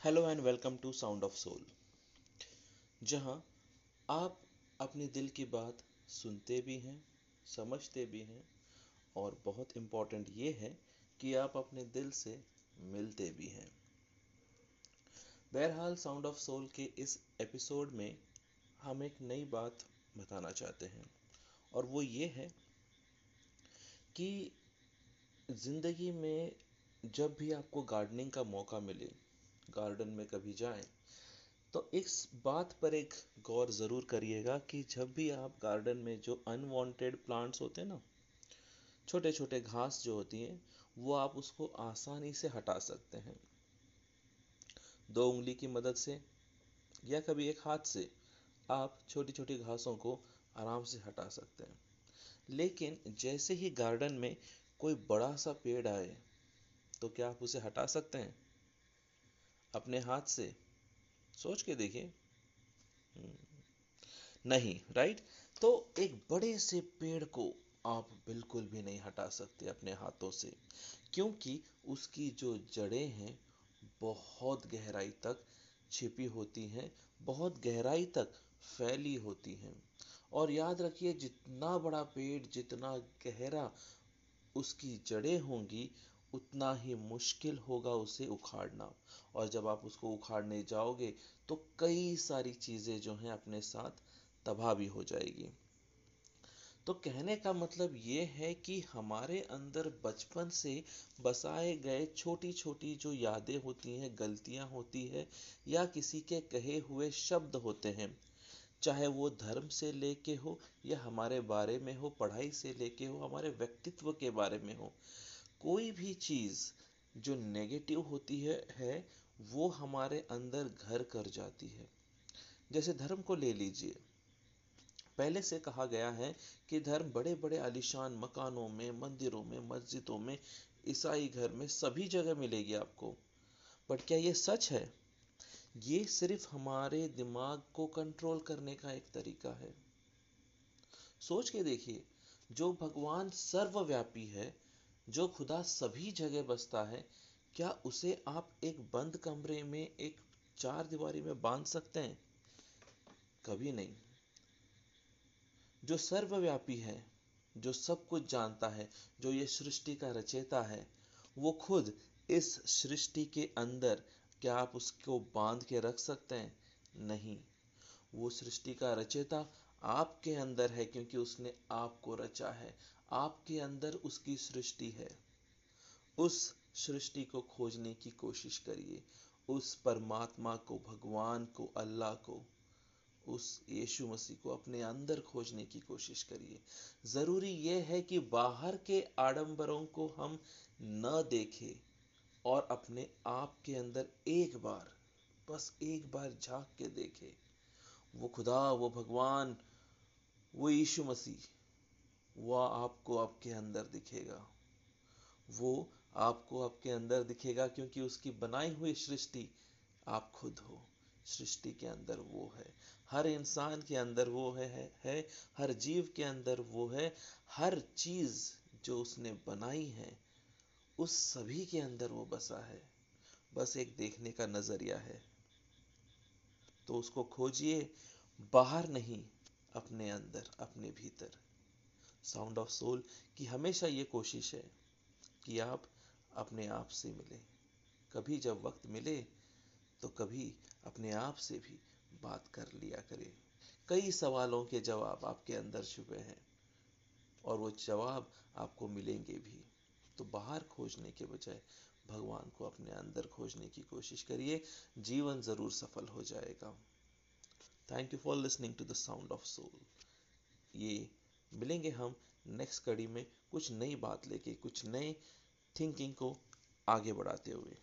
Hello and welcome to sound of soul जहाँ आप अपने दिल की बात सुनते भी हैं, समझते भी हैं, और बहुत इम्पोर्टेंट ये है कि आप अपने दिल से मिलते भी हैं। बहरहाल साउंड ऑफ़ सोल के इस एपिसोड में हम एक नई बात बताना चाहते हैं, और वो ये है कि ज़िंदगी में जब भी आपको गार्डनिंग का मौका मिले गार्डन में कभी जाएँ तो इस बात पर एक गौर ज़रूर करिएगा कि जब भी आप गार्डन में जो अनवांटेड प्लांट्स होते हैं ना छोटे छोटे घास जो होती हैं, वो आप उसको आसानी से हटा सकते हैं। दो उंगली की मदद से या कभी एक हाथ से आप छोटी छोटी घासों को आराम से हटा सकते हैं। लेकिन जैसे ही गार्डन में कोई बड़ा सा पेड़ आए तो क्या आप उसे हटा सकते हैं? अपने हाथ से। सोच के देखिए। हम्म। नहीं राइट तो एक बड़े से पेड़ को आप बिल्कुल भी नहीं हटा सकते अपने हाथों से, क्योंकि उसकी जो जड़ें हैं, बहुत गहराई तक छिपी होती हैं, बहुत गहराई तक फैली होती हैं। और याद रखिए, जितना बड़ा पेड़, जितना गहरा उसकी जड़ें होंगी उतना ही मुश्किल होगा उसे उखाड़ना। और जब आप उसको उखाड़ने जाओगे तो कई सारी चीज़ें जो हैं अपने साथ तबाह भी हो जाएगी। तो कहने का मतलब ये है कि हमारे अंदर बचपन से बसाए गए छोटी छोटी जो यादें होती हैं, गलतियाँ होती है, या किसी के कहे हुए शब्द होते हैं, चाहे वो धर्म से लेके हो या हमारे बारे में हो, पढ़ाई से लेके हो, हमारे व्यक्तित्व के बारे में हो कोई भी चीज़ जो नेगेटिव होती है है, वो हमारे अंदर घर कर जाती है। जैसे धर्म को ले लीजिए। पहले से कहा गया है कि धर्म बड़े बड़े आलिशान मकानों में, मंदिरों में, मस्जिदों में, ईसाई घर में सभी जगह मिलेगी आपको। बट क्या ये सच है? ये सिर्फ़ हमारे दिमाग को कंट्रोल करने का एक तरीका है। सोच के देखिए, जो भगवान सर्वव्यापी है जो खुदा सभी जगह बसता है, क्या उसे आप एक बंद कमरे में एक चार दीवारी में बाँध सकते हैं? कभी नहीं। जो सर्वव्यापी है, जो सब कुछ जानता है, जो ये सृष्टि का रचेता है, वो खुद इस सृष्टि के अंदर क्या आप उसको बाँध के रख सकते हैं? नहीं। वो सृष्टि का रचेता आपके अंदर है क्योंकि उसने आपको रचा है। आपके अंदर उसकी सृष्टि है। उस सृष्टि को खोजने की कोशिश करिए। उस परमात्मा को, भगवान को, अल्लाह को, उस यीशु मसीह को अपने अंदर खोजने की कोशिश करिए। ज़रूरी यह है कि बाहर के आडंबरों को हम न देखें और अपने आप के अंदर एक बार, बस एक बार झाँक के देखें। वो खुदा, वो भगवान वो यीशु मसीह वह आपको आपके अंदर दिखेगा। वो आपको आपके अंदर दिखेगा क्योंकि उसकी बनाई हुई सृष्टि आप खुद हो। सृष्टि के अंदर वो है। हर इंसान के अंदर वो है, है, है। हर जीव के अंदर वो है। हर चीज़ जो उसने बनाई है उस सभी के अंदर वो बसा है। बस एक देखने का नज़रिया है। तो उसको खोजिए बाहर नहीं अपने अंदर, अपने भीतर। साउंड ऑफ़ सोल की हमेशा ये कोशिश है कि आप अपने आप से मिलें। कभी जब वक्त मिले तो कभी अपने आप से भी बात कर लिया करें। कई सवालों के जवाब आपके अंदर छुपे हैं, और वो जवाब आपको मिलेंगे भी। तो बाहर खोजने के बजाय भगवान को अपने अंदर खोजने की कोशिश करिए। जीवन ज़रूर सफल हो जाएगा। Thank you for listening to the sound of soul ये मिलेंगे हम नेक्स्ट कड़ी में कुछ नई बात लेके, कुछ नए थिंकिंग को आगे बढ़ाते हुए।